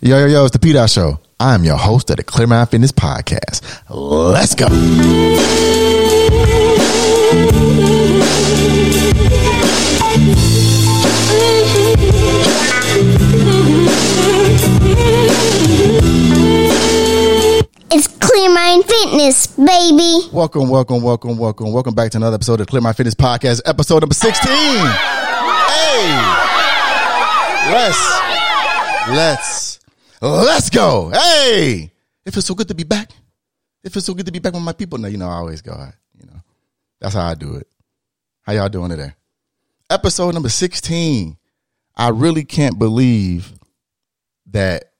Yo, yo, yo, it's the P Dot Show. I'm your host of the Clear Mind Fitness Podcast. Let's go. It's Clear Mind Fitness, baby. Welcome, welcome, welcome, welcome, welcome back to another episode of Clear Mind Fitness Podcast, episode number 16. Hey, let's, let's, let's go. Hey, it feels so good to be back. It feels so good to be back with my people. Now, you know, I always go, you know, that's how I do it. How y'all doing today? Episode number 16. I really can't believe that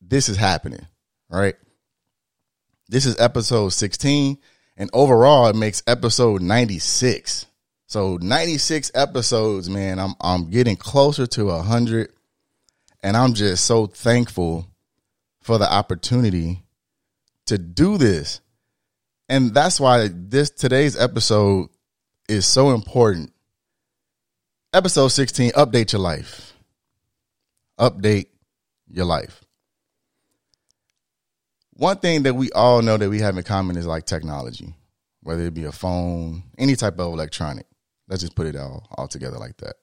this is happening, right? This is episode 16, and overall it makes episode 96. So 96 episodes, man. I'm I'm getting closer to 100 and I'm just so thankful for the opportunity to do this. And that's why this today's episode is so important. Episode 16, update your life. Update your life. One thing that we all know that we have in common is like technology, whether it be a phone, any type of electronic. Let's just put it all, all together like that.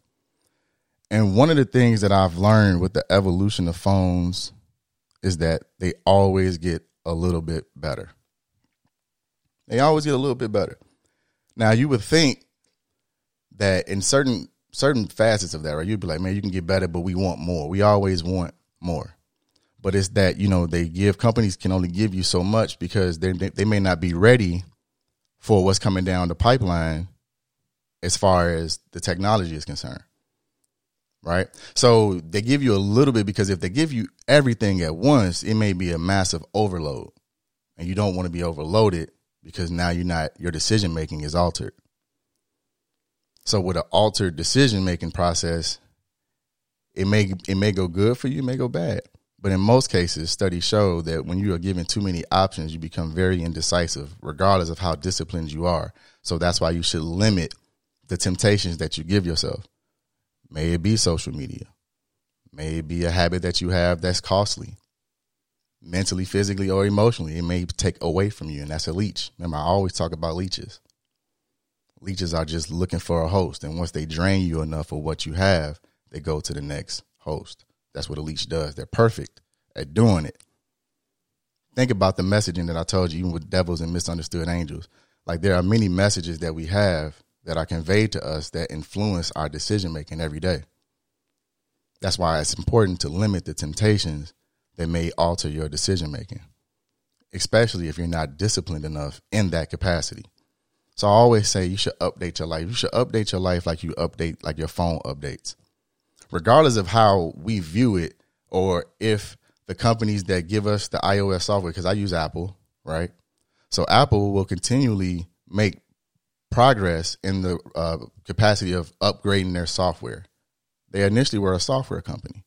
And one of the things that I've learned with the evolution of phones is that they always get a little bit better. They always get a little bit better. Now you would think that in certain certain facets of that, right? You'd be like, man, you can get better, but we want more. We always want more. But it's that you know they give companies can only give you so much because they they may not be ready for what's coming down the pipeline as far as the technology is concerned. Right? So they give you a little bit because if they give you everything at once, it may be a massive overload. And you don't want to be overloaded because now you're not your decision making is altered. So with an altered decision making process, it may it may go good for you, it may go bad. But in most cases, studies show that when you are given too many options, you become very indecisive, regardless of how disciplined you are. So that's why you should limit the temptations that you give yourself. May it be social media, may it be a habit that you have that's costly, mentally, physically, or emotionally. It may take away from you, and that's a leech. Remember, I always talk about leeches. Leeches are just looking for a host, and once they drain you enough of what you have, they go to the next host. That's what a leech does. They're perfect at doing it. Think about the messaging that I told you, even with devils and misunderstood angels. Like there are many messages that we have that are conveyed to us that influence our decision making every day. That's why it's important to limit the temptations that may alter your decision making, especially if you're not disciplined enough in that capacity. So I always say you should update your life. You should update your life like you update like your phone updates. Regardless of how we view it or if the companies that give us the iOS software cuz I use Apple, right? So Apple will continually make progress in the uh, capacity of upgrading their software. They initially were a software company.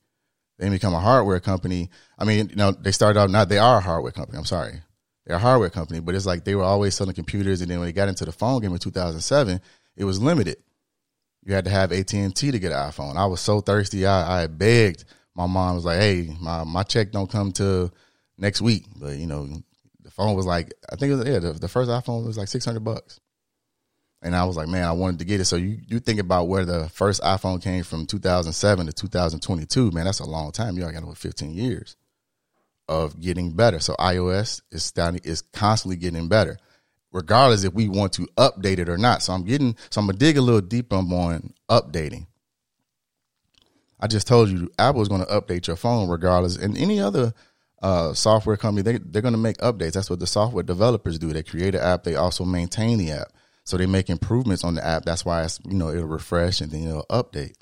They become a hardware company. I mean, you know, they started out not they are a hardware company. I'm sorry. They're a hardware company, but it's like they were always selling computers and then when they got into the phone game in 2007, it was limited. You had to have AT&T to get an iPhone. I was so thirsty. I, I begged. My mom was like, "Hey, my my check don't come till next week." But, you know, the phone was like I think it was yeah, the, the first iPhone was like 600 bucks. And I was like, man, I wanted to get it. So you, you think about where the first iPhone came from 2007 to 2022, man, that's a long time. You all got over 15 years of getting better. So iOS is starting, is constantly getting better, regardless if we want to update it or not. So I'm getting, so I'm gonna dig a little deeper on updating. I just told you Apple is going to update your phone regardless, and any other uh, software company they they're going to make updates. That's what the software developers do. They create an app, they also maintain the app. So they make improvements on the app. That's why it's, you know it'll refresh and then it'll update.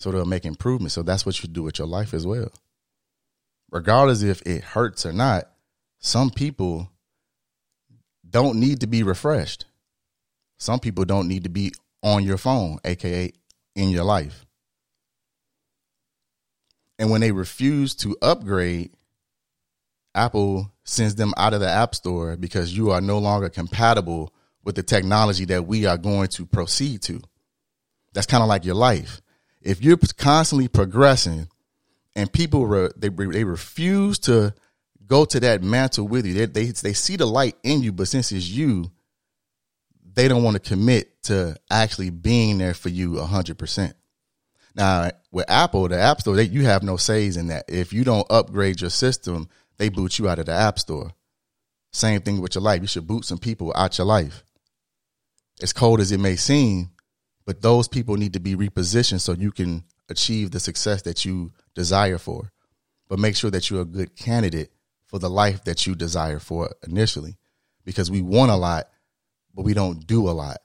So they'll make improvements. So that's what you do with your life as well. Regardless if it hurts or not, some people don't need to be refreshed. Some people don't need to be on your phone, aka in your life. And when they refuse to upgrade, Apple sends them out of the App Store because you are no longer compatible with the technology that we are going to proceed to. That's kind of like your life. If you're constantly progressing and people re, they they refuse to go to that mantle with you. They, they they see the light in you, but since it's you, they don't want to commit to actually being there for you hundred percent. Now with Apple, the App Store, they, you have no says in that. If you don't upgrade your system, they boot you out of the App Store. Same thing with your life. You should boot some people out your life. As cold as it may seem, but those people need to be repositioned so you can achieve the success that you desire for. But make sure that you're a good candidate for the life that you desire for initially because we want a lot, but we don't do a lot.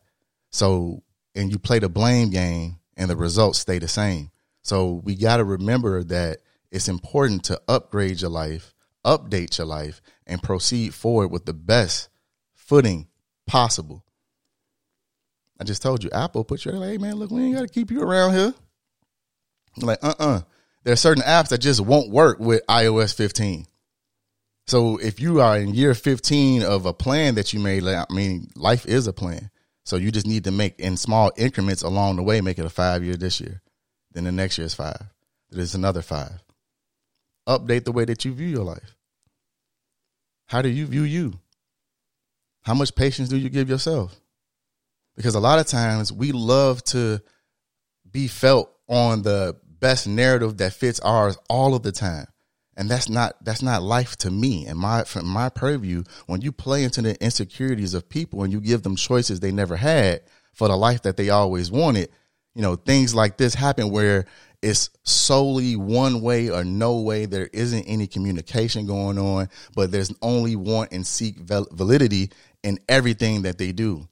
So, and you play the blame game and the results stay the same. So, we got to remember that it's important to upgrade your life, update your life, and proceed forward with the best footing possible. I just told you, Apple put you like, hey man, look, we ain't got to keep you around here. I'm like, uh uh-uh. uh. There are certain apps that just won't work with iOS 15. So if you are in year 15 of a plan that you made, I mean, life is a plan. So you just need to make in small increments along the way, make it a five year this year. Then the next year is five. Then it's another five. Update the way that you view your life. How do you view you? How much patience do you give yourself? Because a lot of times we love to be felt on the best narrative that fits ours all of the time. And that's not that's not life to me. And my from my purview when you play into the insecurities of people and you give them choices they never had for the life that they always wanted you know things like this happen where it's solely one way or no way. There isn't any communication going on but there's only want and seek validity in everything that they do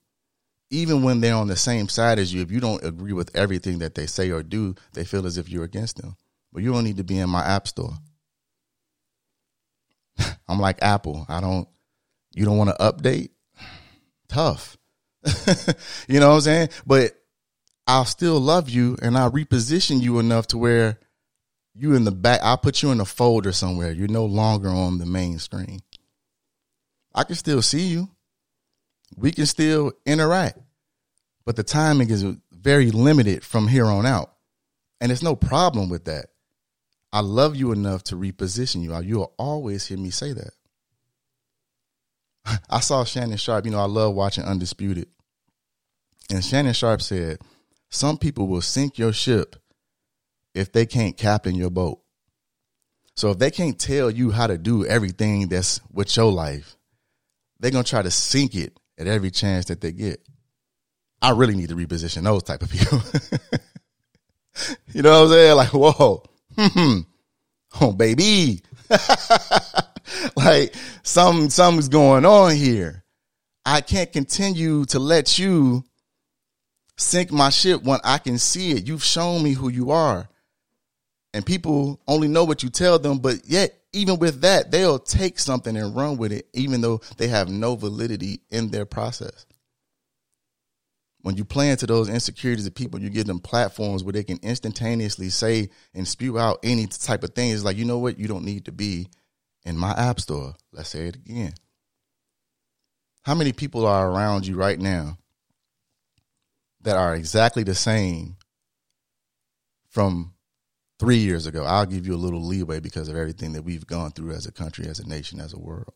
even when they're on the same side as you if you don't agree with everything that they say or do they feel as if you're against them but you don't need to be in my app store I'm like Apple. I don't, you don't want to update? Tough. you know what I'm saying? But I'll still love you and I'll reposition you enough to where you in the back, I'll put you in a folder somewhere. You're no longer on the main screen. I can still see you. We can still interact. But the timing is very limited from here on out. And it's no problem with that. I love you enough to reposition you. You'll always hear me say that. I saw Shannon Sharpe, You know, I love watching Undisputed. And Shannon Sharpe said, Some people will sink your ship if they can't captain your boat. So if they can't tell you how to do everything that's with your life, they're going to try to sink it at every chance that they get. I really need to reposition those type of people. you know what I'm saying? Like, whoa, oh, baby. like some something's going on here. I can't continue to let you sink my ship when I can see it. You've shown me who you are. And people only know what you tell them, but yet even with that, they'll take something and run with it, even though they have no validity in their process when you play into those insecurities of people, you give them platforms where they can instantaneously say and spew out any type of thing. It's like, you know what? You don't need to be in my app store. Let's say it again. How many people are around you right now that are exactly the same from three years ago? I'll give you a little leeway because of everything that we've gone through as a country, as a nation, as a world.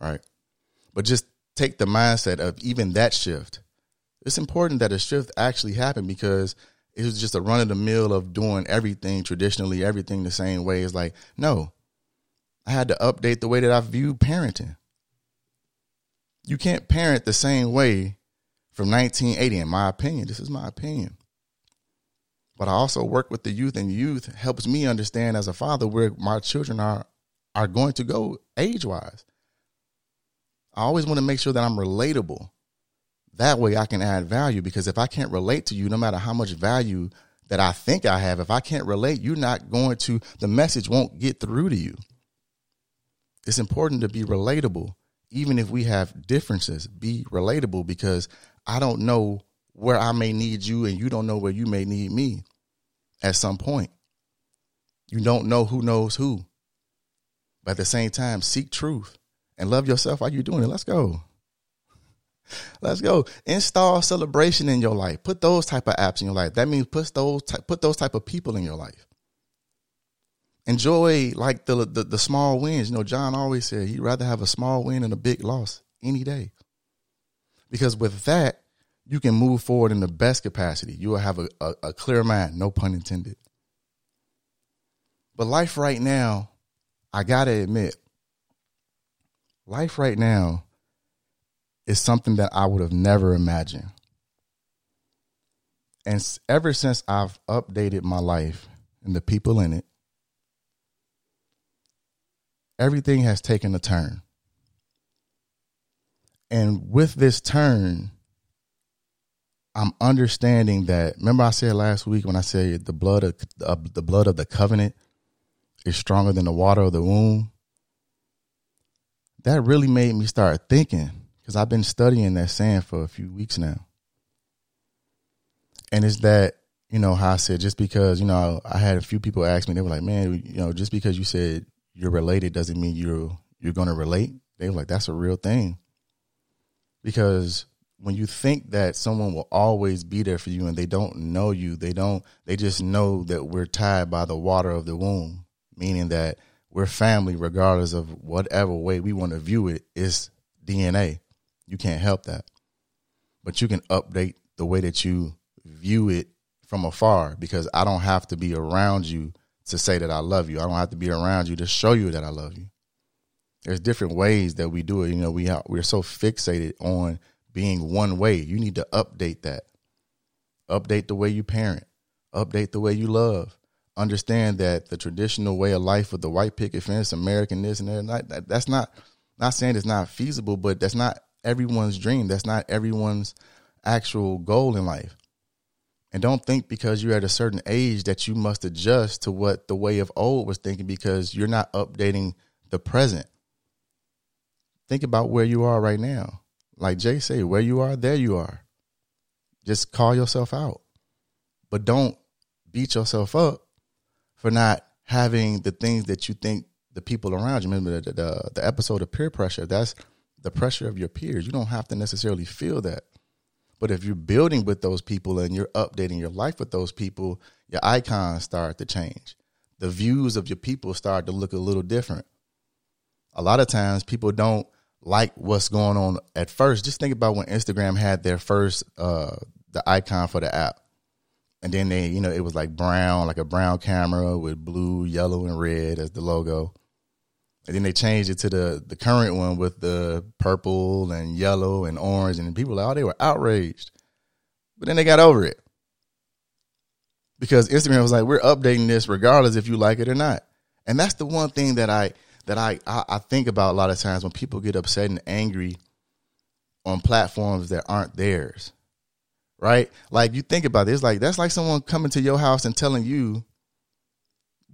Right. But just take the mindset of even that shift it's important that a shift actually happened because it was just a run of the mill of doing everything traditionally, everything the same way. It's like, no, I had to update the way that I view parenting. You can't parent the same way from 1980, in my opinion. This is my opinion. But I also work with the youth, and youth helps me understand as a father where my children are are going to go age wise. I always want to make sure that I'm relatable that way I can add value because if I can't relate to you, no matter how much value that I think I have, if I can't relate, you're not going to, the message won't get through to you. It's important to be relatable. Even if we have differences, be relatable because I don't know where I may need you and you don't know where you may need me at some point. You don't know who knows who. But at the same time, seek truth and love yourself while you're doing it. Let's go. Let's go. Install celebration in your life. Put those type of apps in your life. That means put those put those type of people in your life. enjoy like the, the the small wins. You know, John always said he'd rather have a small win than a big loss any day. Because with that, you can move forward in the best capacity. You will have a, a, a clear mind, no pun intended. But life right now, I gotta admit, life right now is something that I would have never imagined. And ever since I've updated my life and the people in it, everything has taken a turn. And with this turn, I'm understanding that. Remember, I said last week when I said the blood of the blood of the covenant is stronger than the water of the womb. That really made me start thinking because I've been studying that saying for a few weeks now. And it's that you know how I said just because you know I had a few people ask me they were like, man, you know, just because you said you're related doesn't mean you're you're going to relate. They were like, that's a real thing. Because when you think that someone will always be there for you and they don't know you, they don't they just know that we're tied by the water of the womb, meaning that we're family regardless of whatever way we want to view it. It's DNA. You can't help that. But you can update the way that you view it from afar because I don't have to be around you to say that I love you. I don't have to be around you to show you that I love you. There's different ways that we do it. You know, we we're so fixated on being one way. You need to update that. Update the way you parent. Update the way you love. Understand that the traditional way of life with the white picket fence, American this and that, that that's not not saying it's not feasible, but that's not everyone's dream. That's not everyone's actual goal in life. And don't think because you're at a certain age that you must adjust to what the way of old was thinking because you're not updating the present. Think about where you are right now. Like Jay say, where you are, there you are. Just call yourself out. But don't beat yourself up for not having the things that you think the people around you. Remember the, the, the episode of peer pressure. That's the pressure of your peers. You don't have to necessarily feel that. But if you're building with those people and you're updating your life with those people, your icons start to change. The views of your people start to look a little different. A lot of times people don't like what's going on at first. Just think about when Instagram had their first uh the icon for the app. And then they, you know, it was like brown, like a brown camera with blue, yellow, and red as the logo. And then they changed it to the the current one with the purple and yellow and orange, and people oh, they were outraged. But then they got over it because Instagram was like, we're updating this regardless if you like it or not. And that's the one thing that I that I, I, I think about a lot of times when people get upset and angry on platforms that aren't theirs. Right? Like you think about this, like that's like someone coming to your house and telling you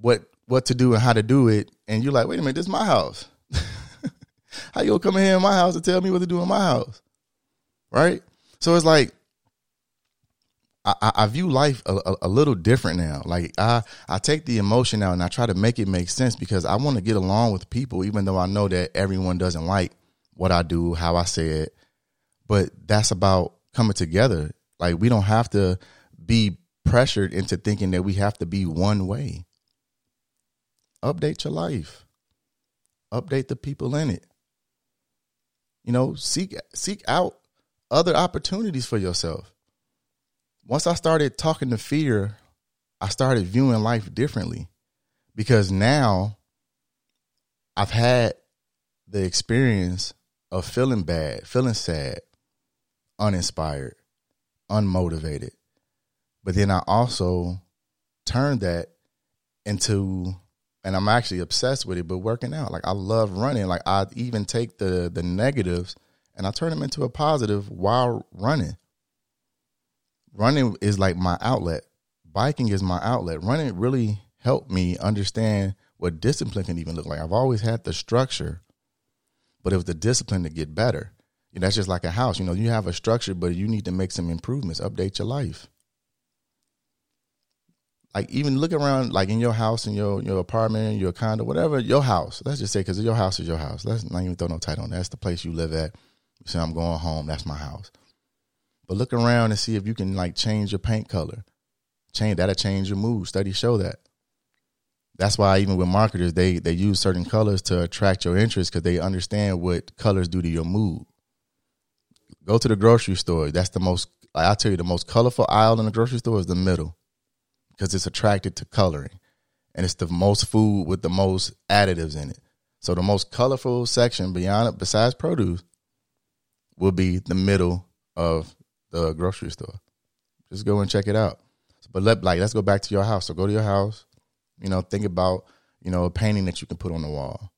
what what to do and how to do it, and you're like, wait a minute, this is my house. how you gonna come in here in my house and tell me what to do in my house? Right? So it's like I, I view life a, a, a, little different now. Like I, I take the emotion out and I try to make it make sense because I want to get along with people, even though I know that everyone doesn't like what I do, how I say it. But that's about coming together. Like we don't have to be pressured into thinking that we have to be one way update your life update the people in it you know seek seek out other opportunities for yourself once i started talking to fear i started viewing life differently because now i've had the experience of feeling bad feeling sad uninspired unmotivated but then i also turned that into and I'm actually obsessed with it. But working out, like I love running. Like I even take the the negatives and I turn them into a positive while running. Running is like my outlet. Biking is my outlet. Running really helped me understand what discipline can even look like. I've always had the structure, but it was the discipline to get better. Know, that's just like a house. You know, you have a structure, but you need to make some improvements, update your life like even look around like in your house in your your apartment your condo whatever your house let's just say because your house is your house let's not even throw no title on that. that's the place you live at you say i'm going home that's my house but look around and see if you can like change your paint color change that'll change your mood studies show that That's why even with marketers, they they use certain colors to attract your interest because they understand what colors do to your mood. Go to the grocery store. That's the most. Like I tell you, the most colorful aisle in the grocery store is the middle because it's attracted to coloring, and it's the most food with the most additives in it. So the most colorful section beyond besides produce will be the middle of the grocery store. Just go and check it out. But let like let's go back to your house. So go to your house. You know, think about you know a painting that you can put on the wall,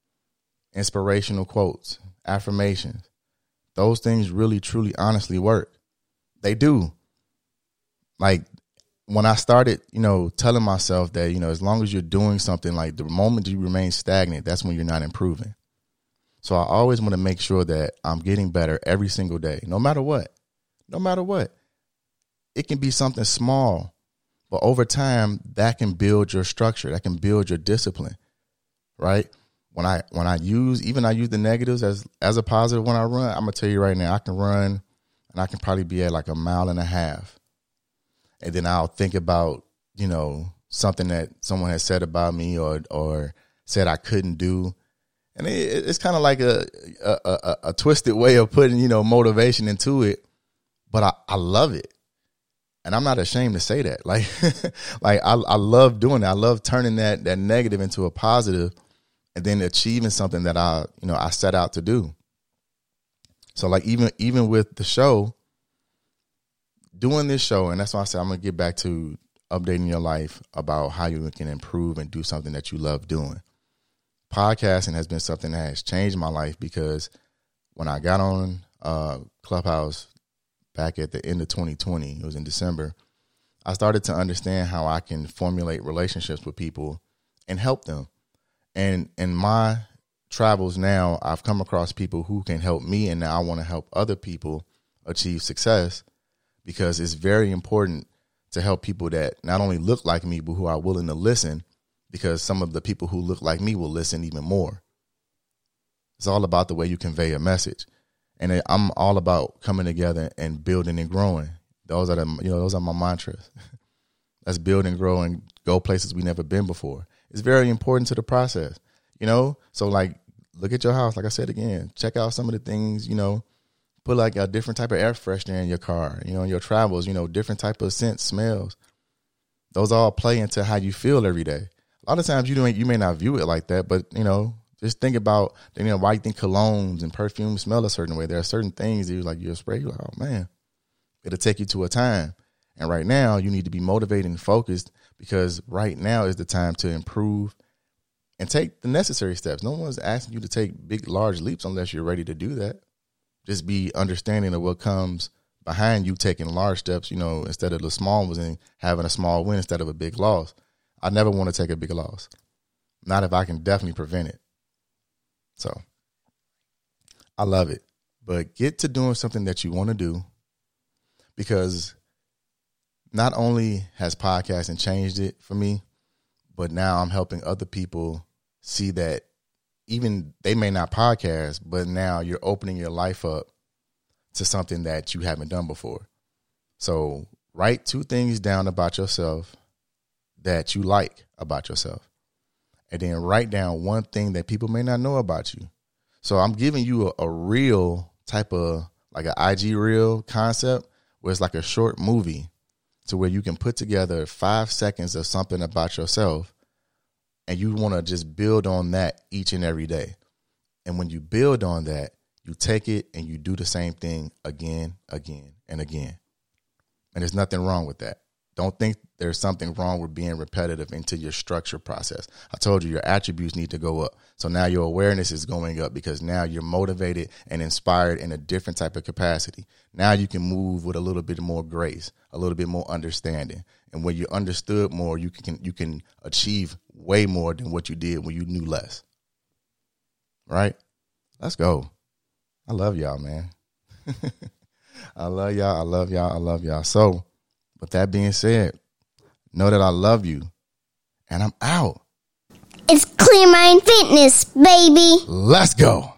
inspirational quotes, affirmations. Those things really, truly, honestly work. They do. Like when I started, you know, telling myself that you know as long as you're doing something, like the moment you remain stagnant, that's when you're not improving. So I always want to make sure that I'm getting better every single day, no matter what. No matter what. It can be something small, but over time that can build your structure, that can build your discipline. Right? When I when I use even I use the negatives as as a positive when I run, I'm gonna tell you right now, I can run and I can probably be at like a mile and a half. And then I'll think about, you know, something that someone has said about me or or said I couldn't do and it, it's kind of like a, a, a a twisted way of putting you know motivation into it, but I, I love it, and I'm not ashamed to say that. Like like I I love doing it. I love turning that that negative into a positive, and then achieving something that I you know I set out to do. So like even even with the show, doing this show, and that's why I said I'm gonna get back to updating your life about how you can improve and do something that you love doing podcasting has been something that has changed my life because when I got on uh, Clubhouse back at the end of 2020, it was in December, I started to understand how I can formulate relationships with people and help them. And in my travels now, I've come across people who can help me, and now I want to help other people achieve success because it's very important to help people that not only look like me, but who are willing to listen because some of the people who look like me will listen even more. It's all about the way you convey a message. And I'm all about coming together and building and growing. Those are the you know those are my mantras. Let's build and grow and go places we never been before. It's very important to the process. You know, so like look at your house. Like I said again, check out some of the things. You know, put like a different type of air freshener in your car. You know, in your travels. You know, different type of scents, smells. Those all play into how you feel every day a lot of times you don't you may not view it like that, but you know, just think about you know why you think colognes and perfumes smell a certain way. There are certain things that you like you spray, you're like, oh man, it'll take you to a time. And right now you need to be motivated and focused because right now is the time to improve and take the necessary steps. No one's asking you to take big large leaps unless you're ready to do that. Just be understanding of what comes behind you taking large steps, you know, instead of the small ones and having a small win instead of a big loss. I never want to take a big loss. Not if I can definitely prevent it. So I love it. But get to doing something that you want to do because not only has podcasting changed it for me, but now I'm helping other people see that even they may not podcast, but now you're opening your life up to something that you haven't done before. So write two things down about yourself that you like about yourself. And then write down one thing that people may not know about you. So I'm giving you a, a real type of like an IG reel concept where it's like a short movie to where you can put together five seconds of something about yourself and you want to just build on that each and every day. And when you build on that, you take it and you do the same thing again, again, and again. And there's nothing wrong with that. Don't think there's something wrong with being repetitive into your structure process. I told you your attributes need to go up. So now your awareness is going up because now you're motivated and inspired in a different type of capacity. Now you can move with a little bit more grace, a little bit more understanding. And when you understood more, you can you can achieve way more than what you did when you knew less. Right? Let's go. I love y'all, man. I love y'all. I love y'all. I love y'all. So with that being said, know that I love you and I'm out. It's Clear Mind Fitness, baby. Let's go.